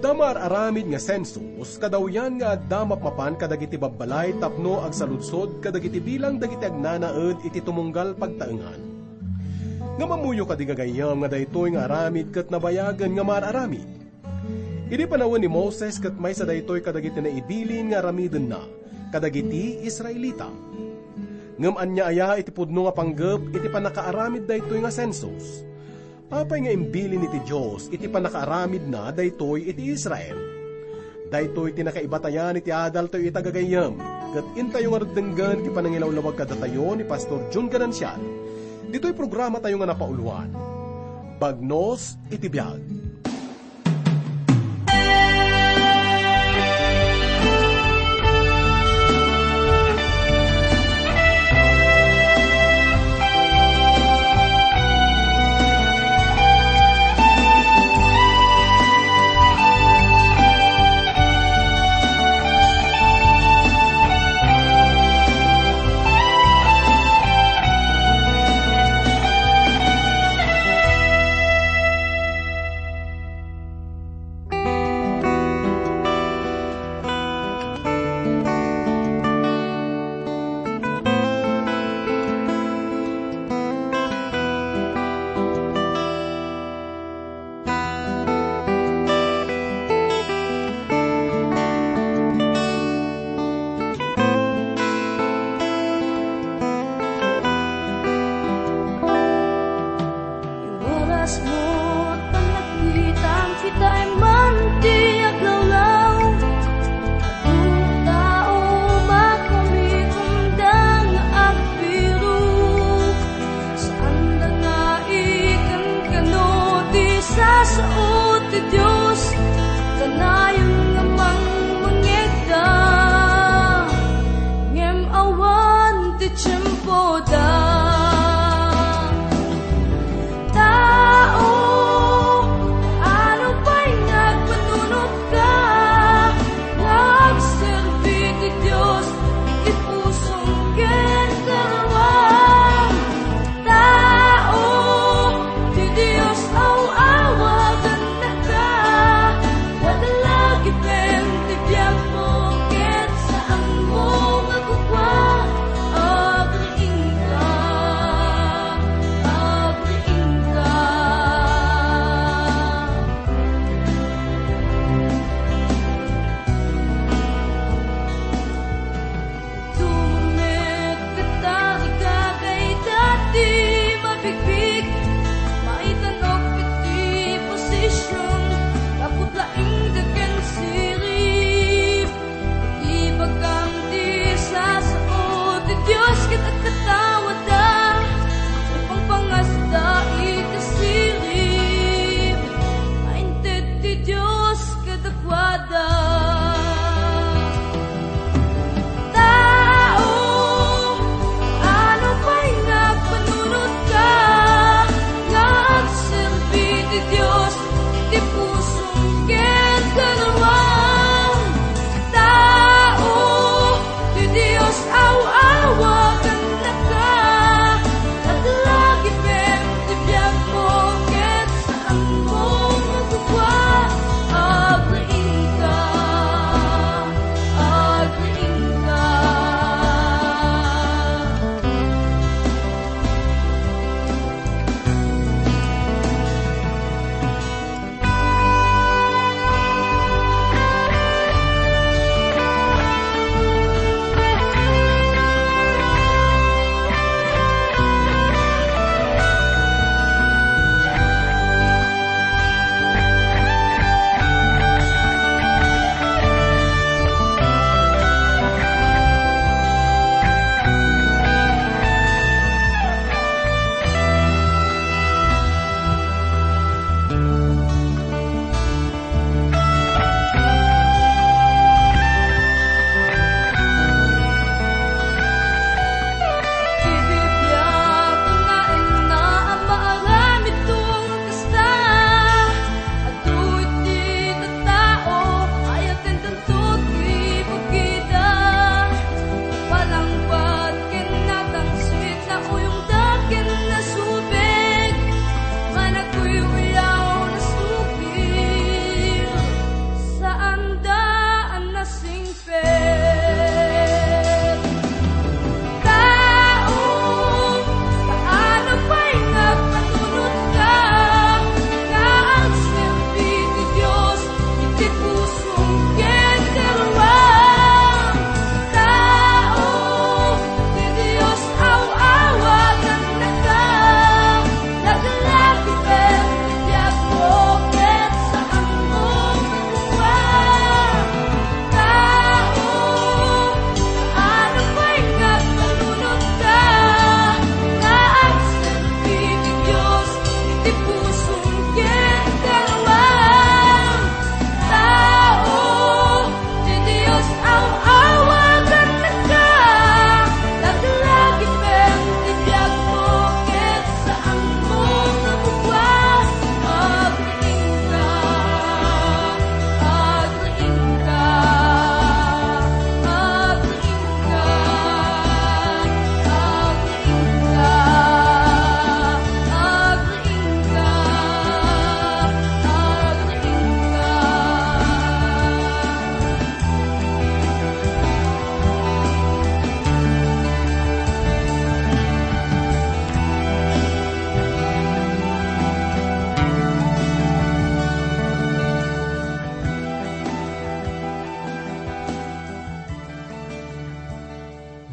damar aramid nga sensus, kadawyan nga damap mapan kadagiti babbalay tapno ag saludsod kadagiti bilang dagiti agnanaed iti tumunggal pagtaengan. Nga mamuyo kadigagayam nga daytoy nga aramid ket nabayagan nga mararamid. Idi panawon ni Moses ket may sa daytoy kadagiti naibilin nga aramiden na kadagiti Israelita. Ngem anya aya iti pudno nga panggep iti panakaaramid daytoy nga sensus Apay nga imbilin iti Diyos, iti panakaaramid na, daytoy iti Israel. Daytoy iti nakaibatayan iti adal to itagagayam, kat intayo nga ragdenggan ti panangilawlawag kadatayo ni Pastor John Ganancial. Dito'y programa tayo nga napauluan. Bagnos iti biyag.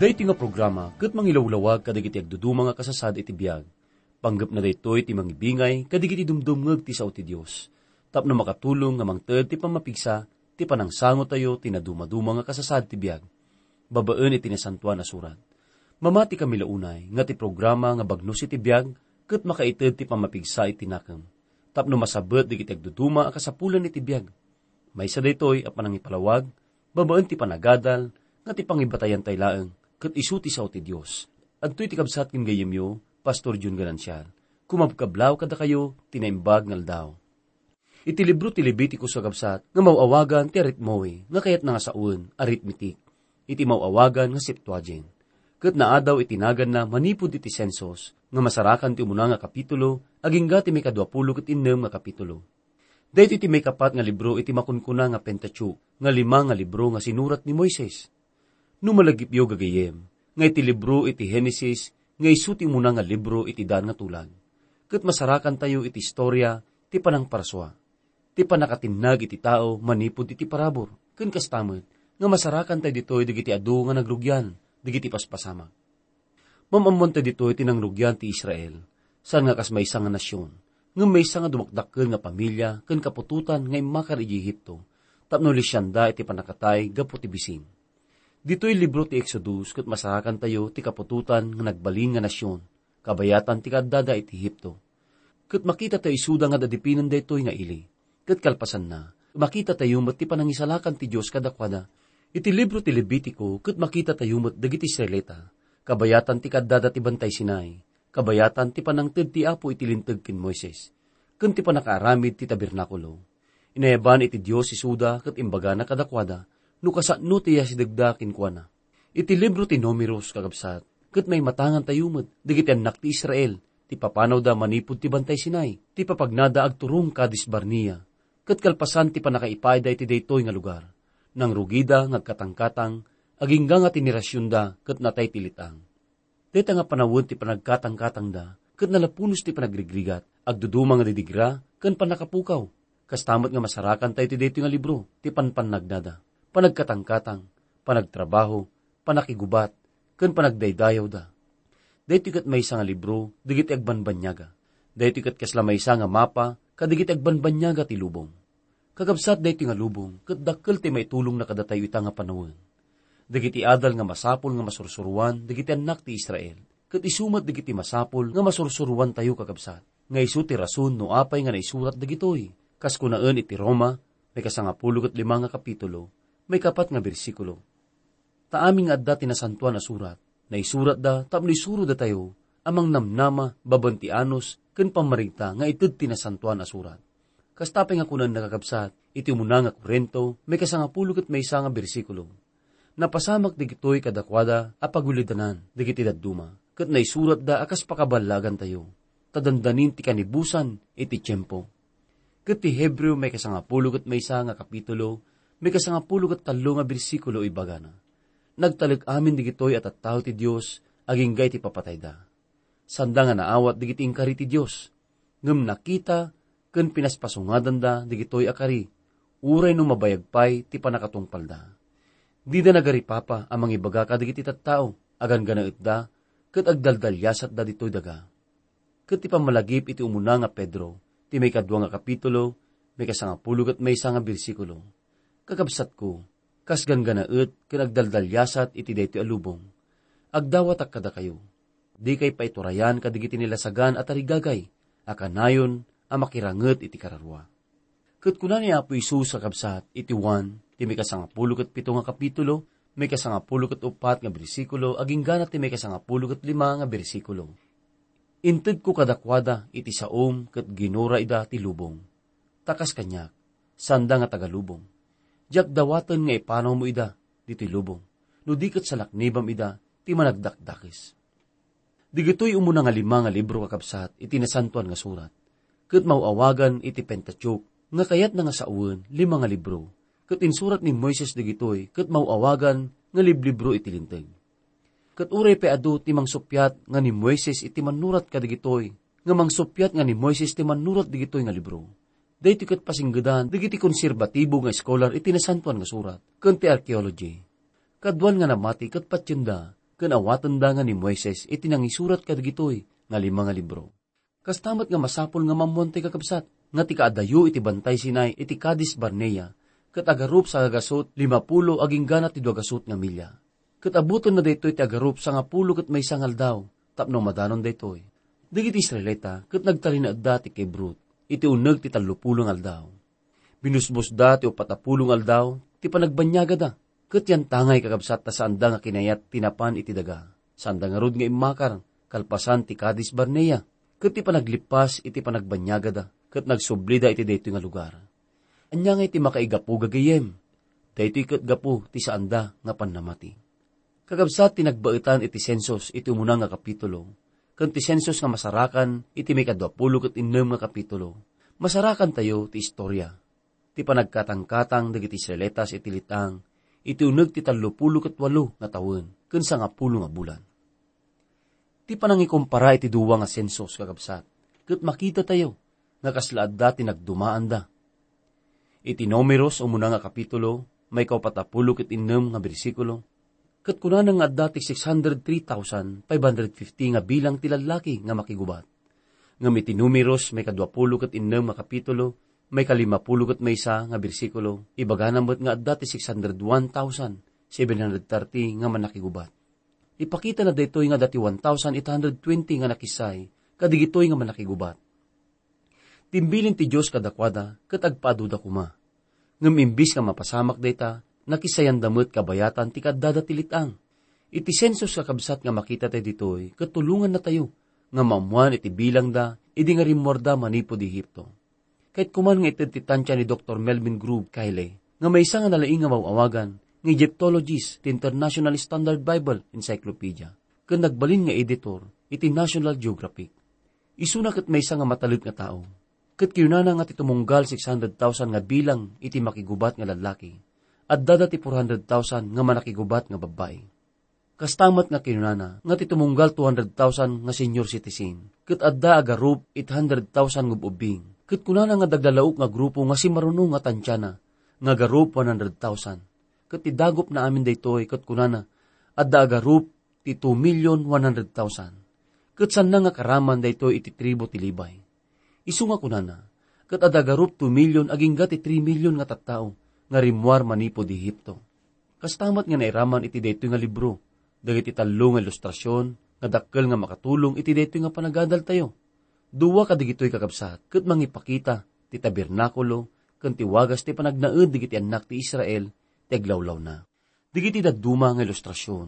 Dahiti nga programa, kat mangilawlawag kadagiti agduduma nga kasasad iti biyag. Panggap na daytoy ti mangibingay, kadigiti dumdumngag ti sao ti Diyos. Tapno makatulong nga mangted ti pamapigsa, ti panangsango tayo, tinaduma-duma nga kasasad ti biyag. Babaan iti nasantuan na surat. Mamati kami launay, nga ti programa nga bagnos iti biyag, kat makaited ti pamapigsa iti nakam. Tapno masabot di kiti agduduma akasapulan iti biyag. May sa daytoy a panangipalawag, babaan ti panagadal, nga ti pangibatayan tay laeng, kat isuti sa ti Diyos. Adto'y ti kabsat kin gayemyo, Pastor Jun Ganansyal. Kumabkablaw kada kayo, tinaimbag ngal daw. Iti libro ti Levitico sa kabsat, nga mauawagan ti aritmoe, nga kayat nga saun, arithmetic. Iti mauawagan nga Septuagint. Kat naadaw itinagan na manipod iti sensos, nga masarakan ti umuna nga kapitulo, aging ti may kadwapulo kat inem nga kapitulo. Dahito iti may kapat nga libro iti makunkuna nga Pentateuch, nga lima nga libro nga sinurat ni Moises. Numalagipyo gagayem, nga iti libro iti Genesis, nga isuti muna nga libro iti dan nga tulag. Kat masarakan tayo iti istorya, ti panang paraswa. Ti panakatinag iti tao, manipod iti parabor. Kun kastamot, nga masarakan tayo ditoy digiti adu nga nagrugyan, digiti paspasama. Mamamon tayo ditoy tinangrugyan ti Israel, saan nga kas may nga nasyon, nga may nga dumakdakkel nga pamilya, kan kapututan nga imakar iti Ehipto, tapno lisyanda iti panakatay, gapu ti bisin. Dito'y libro ti Exodus, kat masarakan tayo ti kapututan nga nagbaling nga nasyon, kabayatan ti kadada iti Ehipto. Kat makita tayo isuda nga dadipinan daytoy nga ili, kat kalpasan na, makita tayo mat ti panangisalakan ti Diyos kadakwada, iti libro ti Levitico, kat makita tayo mat dagiti Israelita, kabayatan ti kadada ti bantay sinay, kabayatan ti panangted ti apo iti lintag kin Moises, kun ti panakaaramid ti tabernakulo. Inayaban iti Diyos isuda kat imbaga na kadakwada, no kasano ti yasidagda kinkwana. Iti libro ti Numeros kagabsat, kat may matangan tayumad, digiti anak ti Israel, ti papanaw da manipod ti bantay sinay, ti papagnada agturong kadis Barnia, kat kalpasan ti panakaipay da iti daytoy nga lugar, nang rugida nga katangkatang, aging nga tinirasyon da, kat natay tilitang. Dita nga panawon ti panagkatang-katang da, kat nalapunos ti panagrigrigat, agduduma nga didigra, kan panakapukaw, kastamot nga masarakan tayo ti daytoy nga libro, ti panpanagdada panagkatangkatang, panagtrabaho, panakigubat, ken panagdaydayaw da. Dahito kat may nga libro, digit agbanbanyaga. Dahito kat kasla may nga mapa, kadigit agbanbanyaga ti lubong. Kagabsat dahito nga lubong, kat dakkel ti may tulong na kadatayo ita nga panawin. Digiti adal nga masapol nga masursuruan, digiti anak ti Israel. Kat isumat digiti masapol nga masursuruan tayo kagabsat. Nga isu ti rason no apay nga naisurat digitoy. Kas kunaan iti Roma, may kasangapulo kat lima nga kapitulo, may kapat nga bersikulo. Taaming adda tinasantuan na surat, na isurat da, tapno isuro da tayo, amang namnama, babantianos, ken pamarita nga itud tinasantuan na surat. Kastapay nga kunan nakakabsat, iti muna nga kurento, may kasangapulog at may isa nga bersikulo. Napasamak digitoy kadakwada, apagulidanan, digiti dadduma, kat naisurat da akas pakabalagan tayo. Tadandanin ti kanibusan, iti tiyempo. Kat ti Hebreo may kasangapulog at may isa nga kapitulo, may kasangapulo kat talo nga bersikulo ibaga na. Nagtalag amin digitoy at at tao ti Diyos, aging gay ti papatay da. Sanda nga naawat digiti inkari ti Diyos. Ngam nakita, ken pinaspasungadan da digitoy akari, uray no mabayagpay ti panakatungpal da. Di da nagari papa amang ibaga ka digiti tattao, agan ganaet da, ket agdaldalyasat da ditoy daga. Ket ti pamalagip iti umuna nga Pedro, ti may kadwa nga kapitulo, may kasangapulog at may nga bersikulo kakabsat ko, kas ganganaet, kinagdaldalyasat iti dayto alubong. Agdawat ak kada kayo. Di kay paiturayan kadigiti nila sagan at arigagay, akanayon amakiranget iti kararwa. Kat kuna ni Apo Isus sa kabsat, iti wan, ti may kasangapulo kat pito nga kapitulo, may kasangapulo kat upat nga bersikulo, aging ganat ti may kasangapulo kat lima nga bersikulo. Inted ko kadakwada iti saom kat ginora ida ti lubong. Takas kanyak, sanda nga tagalubong Jak dawatan nga ipanaw mo ida, dito'y lubong. No dikat sa laknibam ida, ti managdakdakis. Digito'y umuna nga lima nga libro kakabsat, iti nasantuan nga surat. Kat mauawagan iti pentatsyok, nga kayat na nga sauan, lima nga libro. Kat insurat ni Moises digito'y, kat mauawagan nga liblibro iti lintag. Kat uray pe adu ti mangsupyat nga ni Moises iti manurat kadigitoy, nga mangsupyat nga ni Moises ti manurat digitoy nga libro Dahito kat pasinggadan, digiti konserbatibo nga scholar iti nasantuan nga surat, kanti archaeology. Kadwan nga namati kat patyenda, ken awatan da nga ni Moises iti nangisurat kadagitoy nga lima nga libro. Kastamat nga masapol nga mamonte kakabsat, nga ti kaadayo iti bantay sinay iti Kadis Barnea, kat agarup sa agasot limapulo aging gana ti duagasot nga milya. Kat abuton na daytoy ti agarup sa nga pulo kat may sangal daw, tapno madanon daytoy. Digit Israelita, kat nagtalina da ti kay Brut, iti uneg ti talupulong aldaw. Binusbos da ti upatapulong aldaw, ti panagbanyaga da, kat yan tangay kakabsat ta saan da nga kinayat tinapan iti daga. Saan da nga rod nga imakar, kalpasan ti Kadis Barnea, kat ti panaglipas iti panagbanyaga da, kat nagsublida iti dayto nga lugar. Anya nga iti makaigapo gagayem, dayto kat gapo ti saanda nga panamati. Kagabsat ti nagbaetan iti sensos iti umuna nga kapitulo, kan ti sensos nga masarakan iti may kadwapulo kat inem nga kapitulo. Masarakan tayo ti istorya, ti panagkatang-katang dagiti Israelitas iti litang, iti uneg ti talupulo kat walo nga tawen, kun sa nga pulo nga bulan. Ti panangikumpara iti duwa nga sensos kagabsat, kat makita tayo, nga kaslaad dati nagdumaan da. Iti numeros umuna nga kapitulo, may kaupatapulo kat inem nga bersikulo, kat kuna nga dati 603,550 nga bilang ti lalaki nga makigubat. Ngam iti numeros may kadwapulo kat inem nga may kalimapulo kat may isa nga bersikulo, ibaga namot nga dati 601,730 nga manakigubat. Ipakita na daytoy nga dati 1,820 nga nakisay, kadigitoy nga manakigubat timbilin ti Diyos kadakwada, kat agpaduda kuma. Ngam imbis ka mapasamak data, nakisayan damot kabayatan ti kadada tilitang. Iti sensus kakabsat nga makita tayo ditoy, katulungan na tayo, nga mamuan iti bilang da, idi nga rimorda manipo di Hipto. Kahit kuman nga iti titansya ni Dr. Melvin Groove Kyle, nga may isa nga nalaing nga mawawagan, ng Egyptologist, ti International Standard Bible Encyclopedia, kan nagbalin nga editor, iti National Geographic. Isuna kat may isa nga matalit nga tao, Kat kinana nga ti tumunggal 600,000 nga bilang iti makigubat nga lalaki, at dada ti 400,000 nga manakigubat nga babae. Kastamat nga kinunana, nga ti tumunggal 200,000 nga senior citizen, kat adda agarup 800,000 ngububing, kat kunana nga dagdalaok nga grupo nga si marunong nga tansyana, nga garup 100,000, kat idagop na amin daytoy kat kunana, adda agarup ti 2,100,000, kat san nga karaman daytoy iti tribo ti Libay. Isu nga kunana, kat adagarup 2 milyon aging gati 3 milyon nga tattao, nga rimwar manipo di Hipto. Kastamat nga nairaman iti dayto nga libro, dagiti talo nga ilustrasyon, nga dakkel nga makatulong iti dayto nga panagadal tayo. Duwa ka digito'y kakabsat, kat mangipakita, ti tabernakulo, kan tiwagas ti panagnaed digiti anak ti Israel, ti aglawlaw na. Digiti daduma nga ilustrasyon,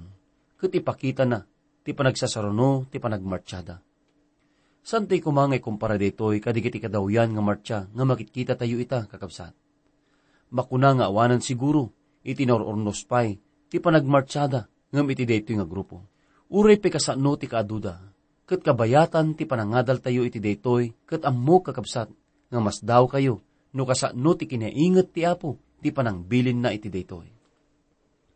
kat ipakita na, ti panagsasaruno, ti panagmartsada Santay kumangay kumpara ditoy kadigiti kadawyan nga marcha nga makitkita tayo ita kakabsat. Makuna nga awanan siguro, iti norornos pay, ti panagmartsada, ngam iti daytoy nga grupo. Uray pe kasano ti kaaduda, kat kabayatan ti panangadal tayo iti daytoy, kat ammo kakabsat, nga mas daw kayo, no kasano ti kinaingat ti apo, ti panangbilin na iti daytoy.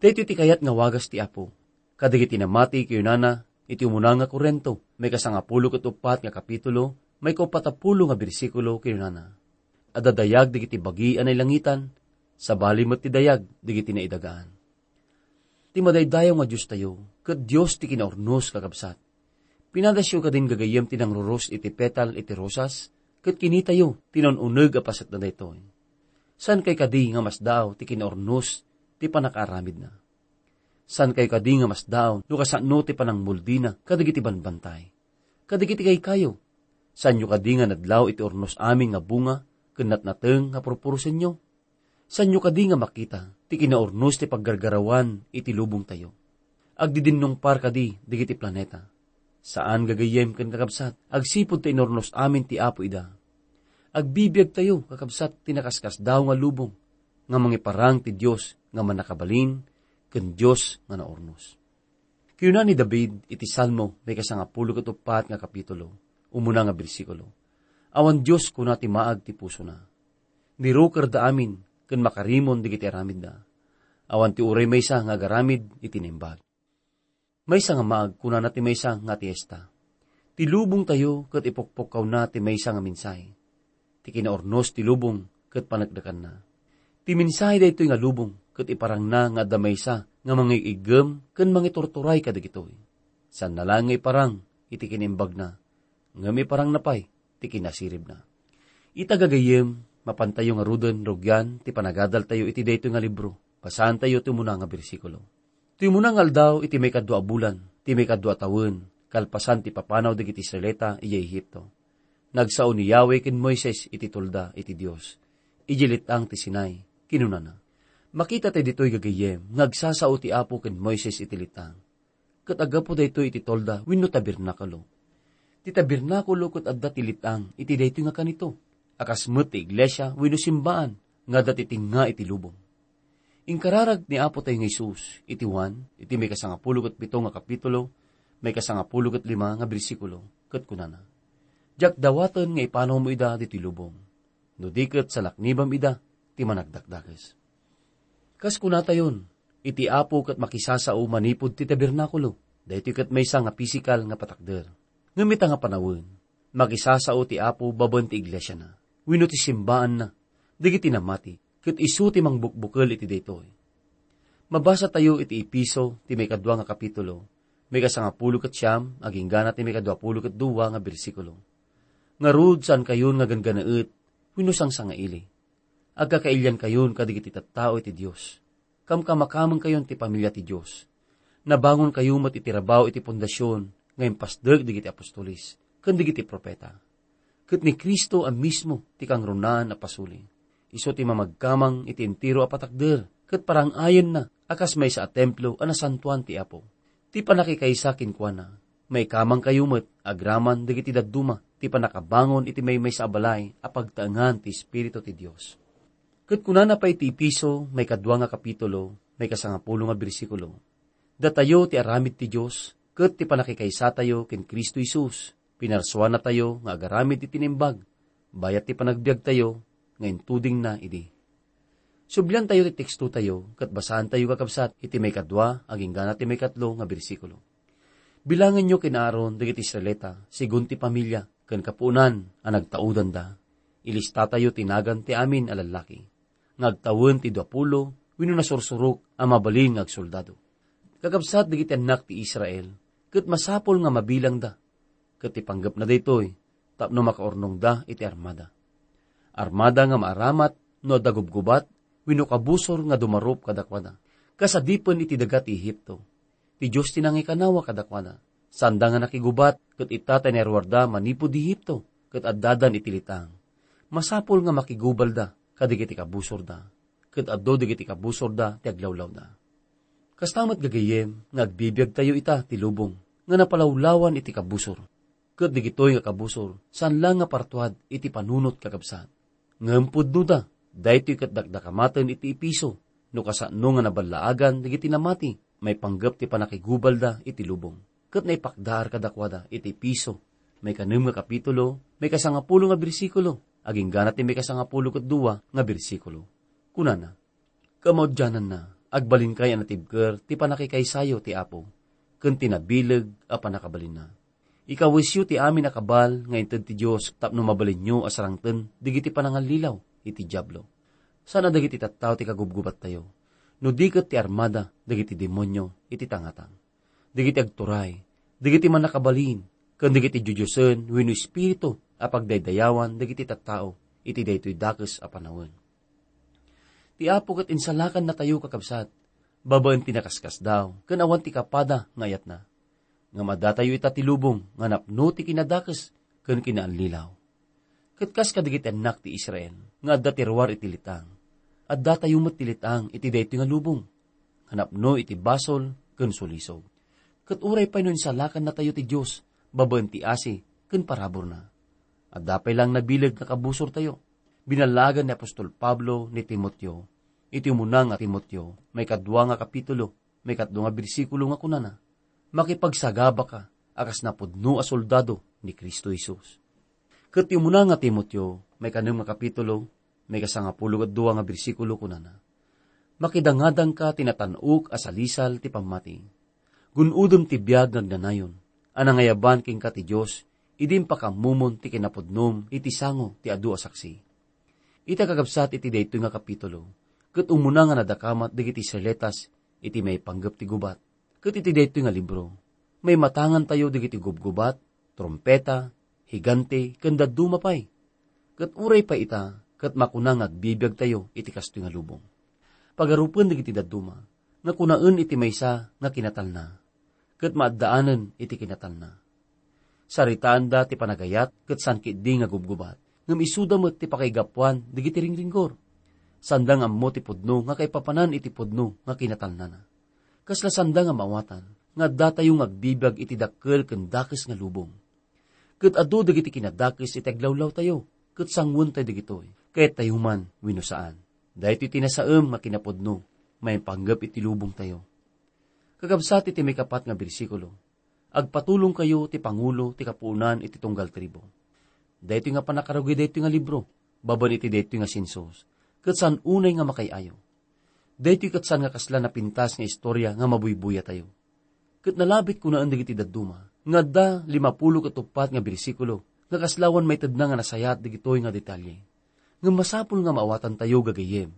Daytoy ti kayat nga wagas ti apo, kadigiti namati kayo nana, Iti umuna nga kurento, may kasangapulo kat upat nga kapitulo, may kaupatapulo nga bersikulo kinunana. Adadayag digiti bagi anay langitan, sa bali ti dayag digiti na idagaan. Ti madaydayaw nga Diyos tayo, kat Diyos ti kinaornos kakabsat. Pinadasyo ka din gagayam tinangruros iti petal iti rosas, kat kinitayo tinonuneg apasat na daytoy. San kay kadi nga mas daw ti kinaornos ti panakaramid na san kay kadi nga mas daon, no kasano ti panang muldina, kadagiti banbantay. Kadagiti kay kayo, san nyo kadi nga nadlaw iti ornos aming nga bunga, kanat nateng nga purpurusin nyo. San nyo kadi nga makita, ti kinaornos ti paggargarawan iti lubong tayo. Agdidinnong par kadi, digiti planeta. Saan gagayem kan kakabsat, agsipod ti inornos amin ti apo ida. Agbibiyag tayo, kakabsat, tinakaskas daw nga lubong, nga mangiparang ti Diyos, nga manakabalin, ken Dios nga naornos. Kiyuna ni David iti Salmo may kasangapulo katupat nga kapitulo, umuna nga bersikulo. Awan Dios kuna ti maag ti puso na. Niruker da amin, ken makarimon digiti aramid na. Awan ti uray maysa nga garamid iti nimbag. Maysa nga maag kuna na ti maysa nga tiesta. Ti lubong tayo ket ipokpokaw na ti maysa nga minsay. Ti kinaornos ti lubong ket panagdakan na. Ti minsay daytoy nga lubong ket iparang na nga damay sa nga mga igem ken mga torturay kadagitoy. San nalangay parang iti kinimbag na, nga may parang napay, ti kinasirib na. Itagagayem, mapantayo nga ruden, rugyan, ti panagadal tayo iti dayto nga libro, pasahan tayo ti muna nga bersikulo. Ti muna nga aldaw iti may kadwa bulan, ti may kadwa tawon, kalpasan ti papanaw digiti Israelita iya Ehipto. Nagsao ni Yahweh ken Moises iti tulda iti Dios. Ijilitang ti Sinai, kinunana. Makita tayo dito'y gagayem, ngagsasao ti Apo ken Moises iti litang. Kat agapo dayto iti tolda, wino tabernakalo. Ti tabernakulo kat adda ti litang, iti dayto nga kanito. Akas met ti iglesia, wino simbaan, nga dati nga iti lubong. Inkararag ni Apo tayo nga Isus, iti Juan, iti may kasangapulo kat pito nga kapitulo, may kasangapulo kat lima nga bersikulo, kat kunana. Jak dawaton nga ipanaw mo ida diti lubong. No diket sa laknibam ida, ti managdakdakes. Kas kunata yon, iti apo kat makisasao manipod ti tabernakulo, dahito kat may nga pisikal nga patakder. Ngamita nga panawon, makisasao ti apo babon ti iglesia na. Wino ti simbaan na, digiti namati, kat isu ti mang bukbukal iti daytoy. Mabasa tayo iti ipiso ti may kadwa nga kapitulo, may kasangapulo kat siyam, aging gana ti may kadwa pulo kat duwa nga bersikulo. Nga rud saan kayon nga ganganaet, winusang sa nga ili agkakailyan kayon kadigiti tattao iti Diyos. Kam kamakamang kayon ti pamilya ti Diyos. Nabangon kayo mat iti pundasyon, ngayon pasdag digiti apostolis, kan digiti propeta. Kat ni Kristo ang mismo ti kang runan na pasuli. Iso ti mamagkamang iti entiro apatakder, kat parang ayon na, akas may sa templo anasantuan ti Apo. Ti panakikaysa kinkwana, may kamang kayumot, agraman digiti daduma, ti panakabangon iti may may sa abalay, apagtaangan ti Espiritu ti Diyos. Kat kunana pa iti piso, may kadwa nga kapitulo, may kasangapulo nga bersikulo. Datayo ti aramid ti Diyos, kat ti panakikaysa tayo ken Kristo Isus, pinarswa na tayo nga agaramid ti tinimbag, bayat ti panagbiag tayo, ngayon tuding na idi. Sublan tayo ti teksto tayo, kat tayo kakabsat, iti may kadwa, aging gana ti may katlo nga bersikulo. Bilangan nyo kinaaron, dagiti Israelita, sigun ti pamilya, ken kapunan, ang nagtaudan da. Ilista tayo tinagan ti amin alalaki ngagtawon ti duapulo, wino na sursurok ang mabalin ngag soldado. Kakabsat digiti anak ti Israel, kat masapol nga mabilang da, kat ipanggap na daytoy, tapno makaornong da iti armada. Armada nga maaramat, no dagubgubat, wino kabusor nga dumarop kadakwada. Kasadipon iti dagat Ehipto. Ti Diyos tinangi kanawa kadakwada. Sanda nga nakigubat, kat itata nerwarda manipod Ehipto, kat addadan itilitang. Masapol nga makigubal da, kadigiti kabusor da, kat addo digiti kabusor da, ti aglawlaw da. Kastamat gagayem, nga agbibiyag tayo ita, ti lubong, nga napalawlawan iti kabusor. Kat digitoy nga kabusor, saan lang nga partuad iti panunot kakabsat. Ngampod no da, dahito kat dakdakamatan iti ipiso, no kasano nga nabalaagan digiti namati, may panggap ti panakigubal da iti lubong. Kat naipakdar kadakwada iti piso, may kanim nga kapitulo, may kasangapulo nga bersikulo, aging ganat may kasangapulo kat duwa nga bersikulo. Kunana, kamaudyanan na, agbalin kay anatibker, ti panakikaysayo ti apo, kun tinabilag a panakabalin na. Ikawisyo ti amin nakabal, ngayon ti Diyos, tapno mabalin nyo asarangten, digiti panangalilaw, iti Diablo. Sana dagiti tattaw ti kagubgubat tayo, no dikat ti armada, dagiti demonyo, iti tangatang. Digiti agturay, digiti man nakabalin, kan digiti jujusen, wino espiritu, apagdaydayawan dagiti tattao iti daytoy dakes a panawon. Ti apo kat insalakan na tayo kakabsat, babaen pinakaskas daw, kan awan ti kapada ngayat na. Nga madatayo ita ti lubong, nga napno ti kinadakes, kan kinaanlilaw. Kat kas kadigit anak ti Israel, nga adda tirwar iti litang. Adda tayo mat tilitang iti dayto nga lubong. Hanapno iti basol, kan sulisog. Kat uray pa nun salakan na tayo ti Diyos, babaen ti asi, kan parabor na at dapay lang nabilag na kabusor tayo. Binalagan ni Apostol Pablo ni Timoteo. Iti munang nga Timoteo, may kadwa nga kapitulo, may kadwa nga bersikulo nga kunana. Makipagsagaba ka, akas na pudno a soldado ni Kristo Isus. Kat muna nga Timoteo, may kanang nga may kasangapulo at duwa nga bersikulo kunana. Makidangadang ka tinatanuk asalisal ti pamati. Gunudom ti biyag nagdanayon, anangayaban king ka ti Diyos, idim pakamumon ti kinapudnom iti sango ti adu a saksi. Ita kagabsat iti dayto nga kapitulo, kat umuna nga nadakamat digiti Israelitas iti may panggap ti gubat. Kat iti dito nga libro. May matangan tayo digiti gubgubat, trompeta, higante, kanda dumapay. Kat uray pa ita, kat makunang agbibiyag tayo iti kasto nga lubong. Pagarupan digiti daduma, nga kunaan iti maysa nga kinatal na. Kat maadaanan iti kinatal na. Saritaan da ti panagayat, kat sankit di nga gubgubat. Ngam isuda mo ti pakaigapuan, digiti ringringgor sandang ammo ti pudno, nga kay papanan iti pudno, nga kinatalna na. Kasla sandang ang mawatan, nga datayong agbibag iti dakkel ken dakes nga lubong. Ket adu dagiti kinadakes iti aglawlaw tayo, ket sangwon tayo digitoy, kay tayo man winusaan. Dahil iti tinasaem nga kinapudno, may panggap iti lubong tayo. Kagabsat iti may kapat nga bersikulo, agpatulong kayo ti Pangulo ti kapunan iti tunggal tribo. Dahito nga panakarugi dahito nga libro, baban iti dahito nga sinsos, katsan unay nga makayayo. Daytoy katsan nga kasla na pintas nga istorya nga mabuybuya tayo. Kat nalabit ko na ang digiti daduma, nga da limapulo katupat nga bersikulo, nga kaslawan may tadna nga nasayat digitoy nga detalye. Nga masapul nga maawatan tayo gagayem,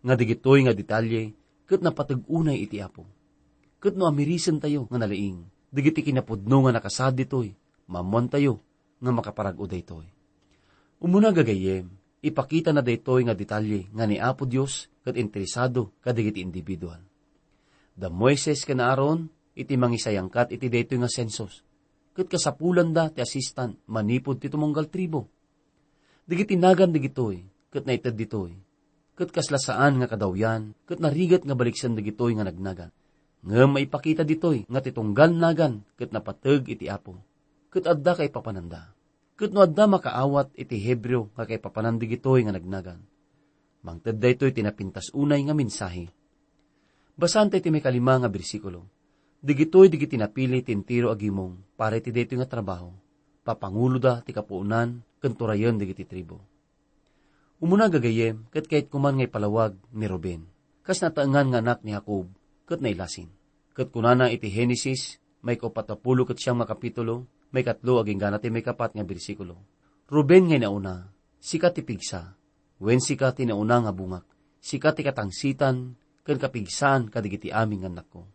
nga digitoy nga detalye, kat napatag-unay iti apo. Kat no amirisan tayo nga nalaing, digiti kinapudno nga nakasad ditoy, mamon tayo, nga makaparag daytoy. Umuna gagayem, ipakita na daytoy nga detalye nga ni Apo Dios kat interesado kadigiti individual. Da Moises ka na aron, iti mangisayangkat iti daytoy nga sensos. Kat kasapulan da ti assistant manipod ti tumunggal tribo. Digiti nagan digitoy, kat naitad ditoy. Kat kaslasaan nga kadawyan, kat narigat nga baliksan digitoy nga nagnagan. Nga maipakita ditoy nga titunggal nagan, kat napatag iti Apo. Kat adda kay papananda Kat no adda makaawat iti Hebreo nga kay papanandig ito'y nga nagnagan. Mangtad da ito'y tinapintas unay nga mensahe. Basan tayo may kalima nga bersikulo. Digito'y digiti napili tintiro agimong para iti dito nga trabaho. Papangulo da ti kapuunan kanturayon digiti tribo. Umuna gagayem kat kahit kuman ngay palawag ni Ruben. Kas nataangan nga anak ni Jacob kat nailasin. Kat kunana iti Genesis may kopatapulo kat siyang makapitulo may katlo aging ganati may kapat nga bersikulo. Ruben nga nauna, sikat ti pigsa, wen sikat ti nauna nga bungak, sikat ti katangsitan, kan kapigsaan kadigiti aming anak ko.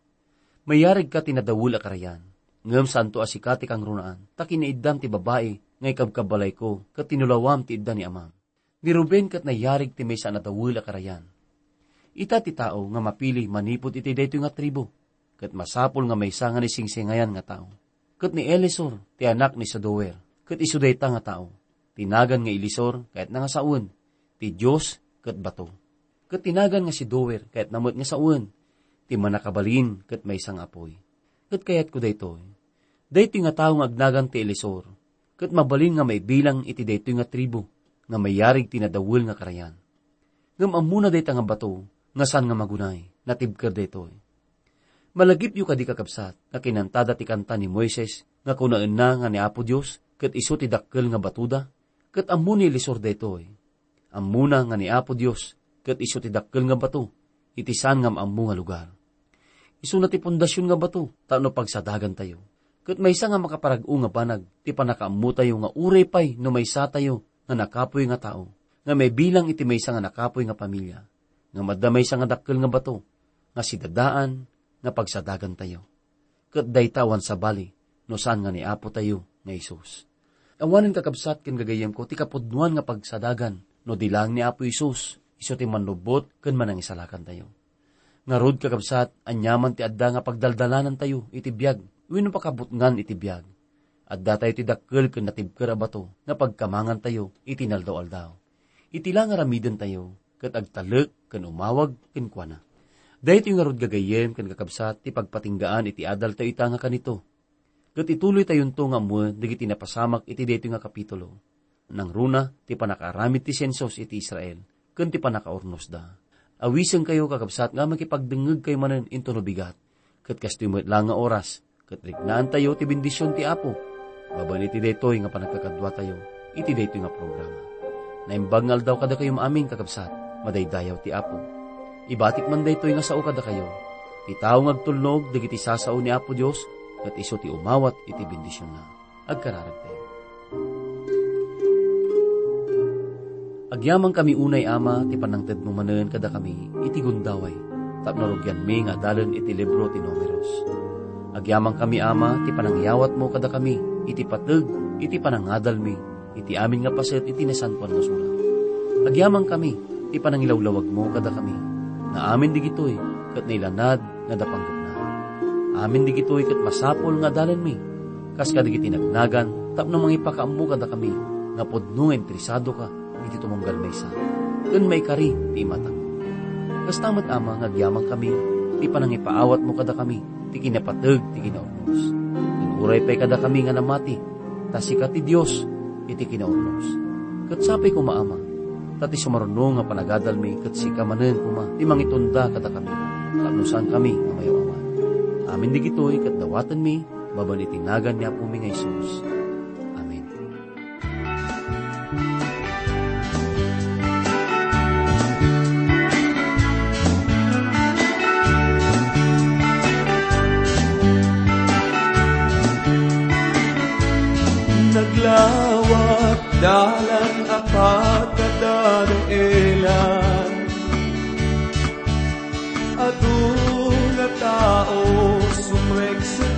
Mayarig ka tinadawul akarayan, ngem santo asikati kang runaan, ta kiniiddam ti babae, ngay kabkabalay ko, kat tinulawam ti idda ni amam. Ni Ruben kat nayarig ti may sa nadawul akarayan. Ita ti tao nga mapili manipot iti dayto nga tribo, kat masapol nga may nga ni singsingayan nga tao kat ni Elisor, ti anak ni Sadower, kat isudayta nga tao. Tinagan nga Elisor, kahit nga saun, ti Diyos, kat bato. Kat tinagan nga si Dower, kahit namot nga saun, ti manakabalin, kat may isang apoy. Kat kayat ko daytoy. Dayto nga tao nga agnagan ti Elisor, kat mabalin nga may bilang iti dayto nga tribo, nga mayarig tinadawul nga karayan. Ngam amuna dayta nga bato, nga san nga magunay, natibkar daytoy Malagip yu kadi kakabsat, nga kinantada ti kanta ni Moises, nga kunaan na nga ni Apo Diyos, kat iso ti dakkel nga batuda, kat amu ni lisor detoy. Amuna nga ni Apo Diyos, kat iso ti dakkel nga bato, itisan nga maamu nga lugar. Iso na ti pundasyon nga bato, tano pagsadagan tayo. Kat may nga makaparag-o nga banag, ti panakaamu tayo nga uray pay no may sa tayo, nga nakapoy nga tao, nga may bilang iti may nga nakapoy nga pamilya, nga madamay sa nga dakkel nga bato, nga si dadaan, nga pagsadagan tayo. Kat daytawan sa bali, no saan nga ni Apo tayo nga Isus. Awanin kakabsat ken gagayem ko, ti kapudnuan nga pagsadagan, no dilang ni Apo Isus, iso ti manlubot ken manang isalakan tayo. Nga rod kakabsat, anyaman ti adda nga pagdaldalanan tayo, iti biyag, wino pakabutngan iti biyag. Adda tayo ti dakkel ken natibker abato, nga pagkamangan tayo, iti naldaw-aldaw. Iti lang aramiden tayo, kat agtalek ken umawag ken kuana Dahito yung arod gagayem kan kakabsat ti pagpatinggaan iti adal tayo ita nga kanito. Kat ituloy tayon to nga mo, digiti napasamak iti dito nga kapitulo. Nang runa, ti panakaramit ti sensos iti Israel, kan ti panakaornos da. Awisan kayo kakabsat nga makipagdengeg kayo manen into no bigat. Kat kastimot lang nga oras, kat rignaan tayo ti bendisyon ti Apo. Baban iti detoy nga panagkakadwa tayo, iti detoy nga programa. Naimbangal daw kada kayo maaming kakabsat, madaydayaw ti Apo Ibatik man daytoy nga sao kada kayo. Ti tao ngagtulnog dagiti sasao ni Apo Dios ket iso ti umawat iti bendisyon na. Agkararag tayo. Agyamang kami unay ama ti panangted mo manen kada kami iti gundaway. tapno rugyan mi nga dalan iti libro ti numeros. Agyamang kami ama, ti panangyawat mo kada kami, iti pateg, iti panangadal mi, iti amin nga paset, iti nasanpan nga sulat. Agyamang kami, ti panangilawlawag mo kada kami, na amin digitoy, kat nailanad nga dapanggap na. Amin digitoy kat masapol nga dalan mi, kas kadigiti nagnagan, tapno mga ipakaammo kada kami, nga podno interesado ka, iti tumunggal may sa. Kun may kari, ti matang. Kas tamat ama, nga agyamang kami, ti panangipaawat mo kada kami, ti kinapatag, ti kinaurnos. Inuray pa'y kada kami nga namati, tasikat ti Diyos, iti kinaurnos. Kat sapay ko maama, tati sumarunong nga panagadal mi, kat si kamanen kuma, ti mangitunda kada kami, kanusan kami nga mayawawan. Amin di gitoy, kat dawatan mi, babanitinagan niya po mi nga Isus.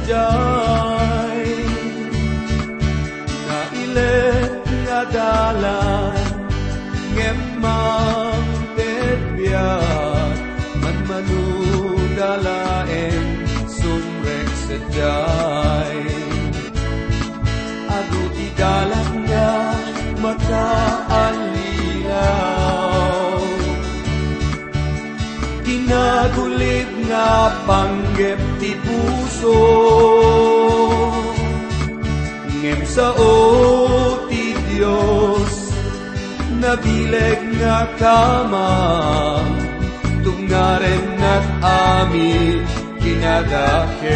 Sumrek sa jay Nailet nga dalan ngemang tetbiat Man manudalaen sumrek sa jay Adu di dalam nga makaalilaw Ginagulit nga panggep ti puso. Ngem sa o ti Diyos Nabileg nga kama Tungaren at amin kinadakes.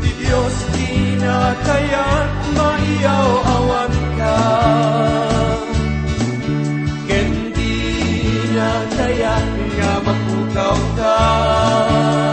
Di Diyos kinakaya't maiyaw-awan ka mapukaw ka